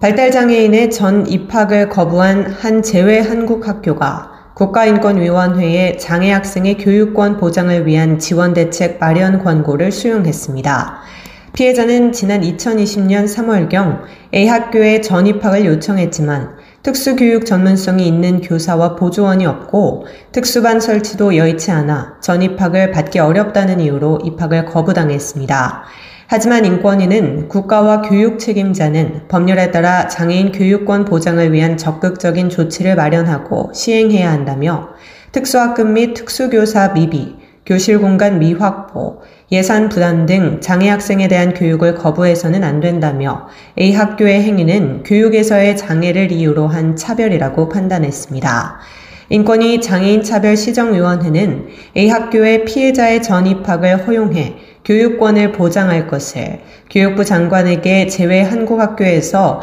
발달장애인의 전 입학을 거부한 한 재외 한국 학교가 국가인권위원회에 장애 학생의 교육권 보장을 위한 지원 대책 마련 권고를 수용했습니다. 피해자는 지난 2020년 3월경 A 학교에 전입학을 요청했지만 특수교육 전문성이 있는 교사와 보조원이 없고 특수반 설치도 여의치 않아 전입학을 받기 어렵다는 이유로 입학을 거부당했습니다. 하지만 인권위는 국가와 교육 책임자는 법률에 따라 장애인 교육권 보장을 위한 적극적인 조치를 마련하고 시행해야 한다며 특수학급 및 특수교사 미비, 교실 공간 미확보, 예산 부담 등 장애 학생에 대한 교육을 거부해서는 안 된다며 A 학교의 행위는 교육에서의 장애를 이유로 한 차별이라고 판단했습니다. 인권위 장애인 차별 시정위원회는 A 학교의 피해자의 전 입학을 허용해 교육권을 보장할 것을 교육부 장관에게 제외 한국학교에서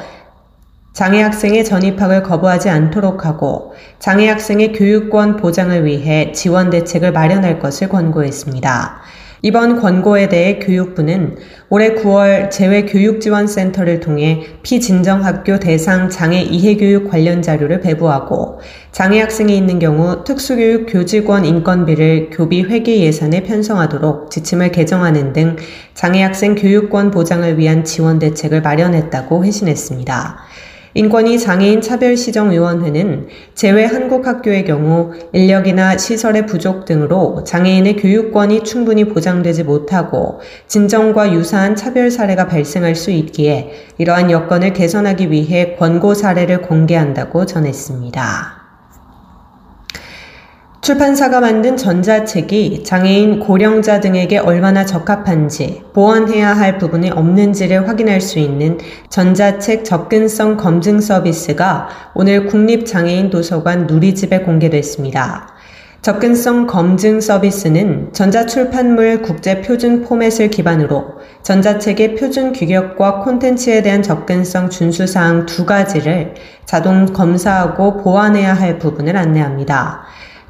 장애 학생의 전입학을 거부하지 않도록 하고 장애 학생의 교육권 보장을 위해 지원 대책을 마련할 것을 권고했습니다. 이번 권고에 대해 교육부는 올해 9월 재외교육지원센터를 통해 피진정학교 대상 장애 이해교육 관련 자료를 배부하고 장애 학생이 있는 경우 특수교육 교직원 인건비를 교비 회계 예산에 편성하도록 지침을 개정하는 등 장애 학생 교육권 보장을 위한 지원 대책을 마련했다고 회신했습니다. 인권위 장애인 차별시정위원회는 재외 한국학교의 경우 인력이나 시설의 부족 등으로 장애인의 교육권이 충분히 보장되지 못하고 진정과 유사한 차별 사례가 발생할 수 있기에 이러한 여건을 개선하기 위해 권고 사례를 공개한다고 전했습니다. 출판사가 만든 전자책이 장애인, 고령자 등에게 얼마나 적합한지, 보완해야 할 부분이 없는지를 확인할 수 있는 전자책 접근성 검증 서비스가 오늘 국립장애인 도서관 누리집에 공개됐습니다. 접근성 검증 서비스는 전자출판물 국제 표준 포맷을 기반으로 전자책의 표준 규격과 콘텐츠에 대한 접근성 준수 사항 두 가지를 자동 검사하고 보완해야 할 부분을 안내합니다.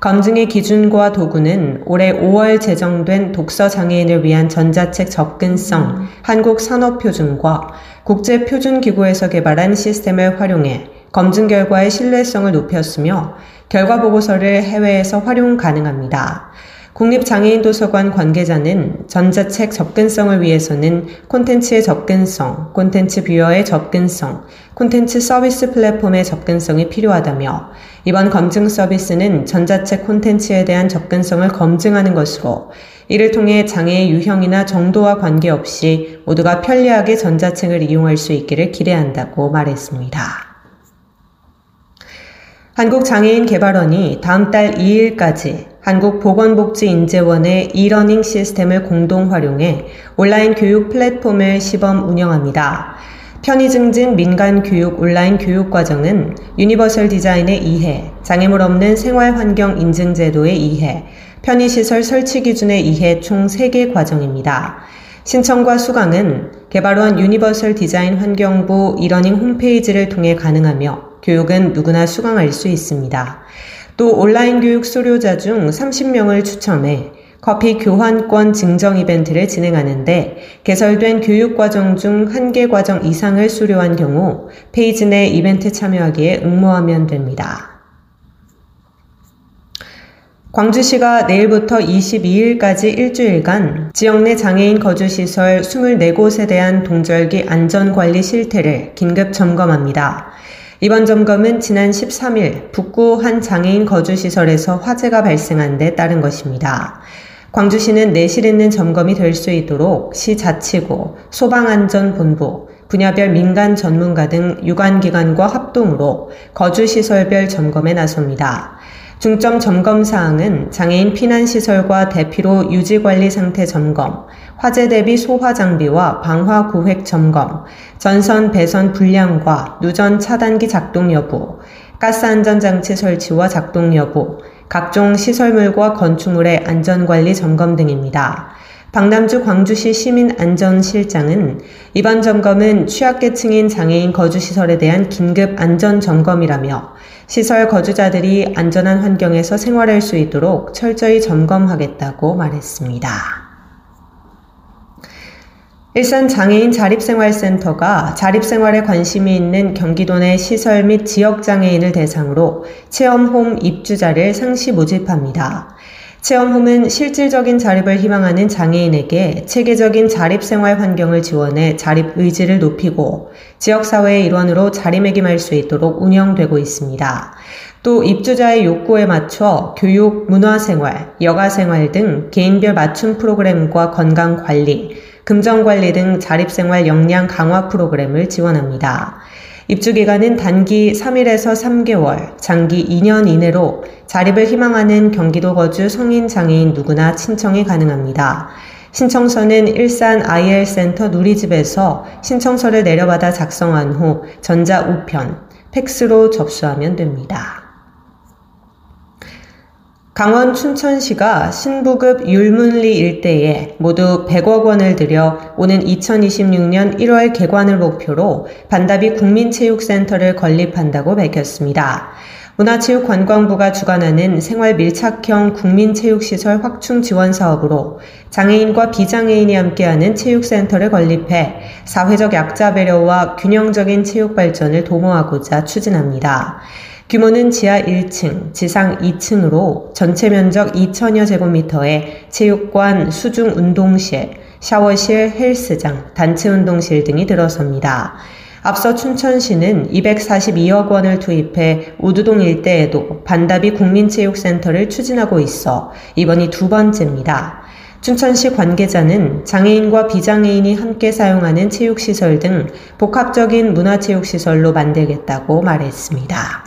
검증의 기준과 도구는 올해 5월 제정된 독서 장애인을 위한 전자책 접근성 한국 산업 표준과 국제 표준 기구에서 개발한 시스템을 활용해 검증 결과의 신뢰성을 높였으며 결과 보고서를 해외에서 활용 가능합니다. 국립장애인도서관 관계자는 전자책 접근성을 위해서는 콘텐츠의 접근성, 콘텐츠 viewer의 접근성, 콘텐츠 서비스 플랫폼의 접근성이 필요하다며 이번 검증 서비스는 전자책 콘텐츠에 대한 접근성을 검증하는 것으로 이를 통해 장애의 유형이나 정도와 관계없이 모두가 편리하게 전자책을 이용할 수 있기를 기대한다고 말했습니다. 한국장애인개발원이 다음 달 2일까지 한국보건복지인재원의 e-learning 시스템을 공동 활용해 온라인 교육 플랫폼을 시범 운영합니다. 편의 증진 민간 교육 온라인 교육 과정은 universal design의 이해, 장애물 없는 생활 환경 인증 제도의 이해, 편의 시설 설치 기준의 이해 총 3개 과정입니다. 신청과 수강은 개발원 universal design 환경부 e-learning 홈페이지를 통해 가능하며 교육은 누구나 수강할 수 있습니다. 또 온라인 교육 수료자 중 30명을 추첨해 커피 교환권 증정 이벤트를 진행하는데 개설된 교육과정 중 한 개 과정 이상을 수료한 경우 페이지 내 이벤트 참여하기에 응모하면 됩니다. 광주시가 내일부터 22일까지 일주일간 지역 내 장애인 거주시설 24곳에 대한 동절기 안전관리 실태를 긴급 점검합니다. 이번 점검은 지난 13일 북구 한 장애인 거주시설에서 화재가 발생한 데 따른 것입니다. 광주시는 내실 있는 점검이 될 수 있도록 시 자치구, 소방안전본부, 분야별 민간 전문가 등 유관기관과 합동으로 거주시설별 점검에 나섭니다. 중점 점검 사항은 장애인 피난시설과 대피로 유지관리 상태 점검, 화재 대비 소화 장비와 방화 구획 점검, 전선 배선 불량과 누전 차단기 작동 여부, 가스 안전장치 설치와 작동 여부, 각종 시설물과 건축물의 안전관리 점검 등입니다. 박남주 광주시 시민안전실장은 이번 점검은 취약계층인 장애인 거주시설에 대한 긴급 안전점검이라며 시설 거주자들이 안전한 환경에서 생활할 수 있도록 철저히 점검하겠다고 말했습니다. 일산 장애인 자립생활센터가 자립생활에 관심이 있는 경기도 내 시설 및 지역 장애인을 대상으로 체험홈 입주자를 상시 모집합니다. 체험홈은 실질적인 자립을 희망하는 장애인에게 체계적인 자립생활 환경을 지원해 자립 의지를 높이고 지역사회의 일원으로 자리매김할 수 있도록 운영되고 있습니다. 또 입주자의 욕구에 맞춰 교육, 문화생활, 여가생활 등 개인별 맞춤 프로그램과 건강관리, 금전관리 등 자립생활 역량 강화 프로그램을 지원합니다. 입주 기간은 단기 3일에서 3개월, 장기 2년 이내로 자립을 희망하는 경기도 거주 성인 장애인 누구나 신청이 가능합니다. 신청서는 일산 IL센터 누리집에서 신청서를 내려받아 작성한 후 전자 우편, 팩스로 접수하면 됩니다. 강원 춘천시가 신부급 율문리 일대에 모두 100억 원을 들여 오는 2026년 1월 개관을 목표로 반다비 국민체육센터를 건립한다고 밝혔습니다. 문화체육관광부가 주관하는 생활 밀착형 국민체육시설 확충 지원 사업으로 장애인과 비장애인이 함께하는 체육센터를 건립해 사회적 약자 배려와 균형적인 체육 발전을 도모하고자 추진합니다. 규모는 지하 1층, 지상 2층으로 전체 면적 2천여 제곱미터에 체육관, 수중 운동실, 샤워실, 헬스장, 단체 운동실 등이 들어섭니다. 앞서 춘천시는 242억 원을 투입해 우두동 일대에도 반다비 국민체육센터를 추진하고 있어 이번이 두 번째입니다. 춘천시 관계자는 장애인과 비장애인이 함께 사용하는 체육시설 등 복합적인 문화체육시설로 만들겠다고 말했습니다.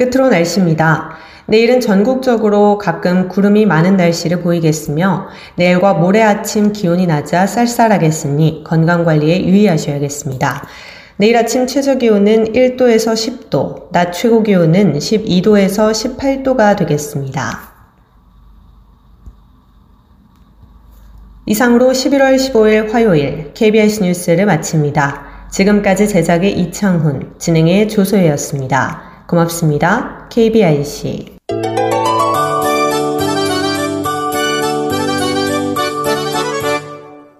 끝으로 날씨입니다. 내일은 전국적으로 가끔 구름이 많은 날씨를 보이겠으며 내일과 모레 아침 기온이 낮아 쌀쌀하겠으니 건강관리에 유의하셔야겠습니다. 내일 아침 최저 기온은 1도에서 10도, 낮 최고 기온은 12도에서 18도가 되겠습니다. 이상으로 11월 15일 화요일 KBS 뉴스를 마칩니다. 지금까지 제작의 이창훈, 진행의 조소혜였습니다. 고맙습니다. KBIC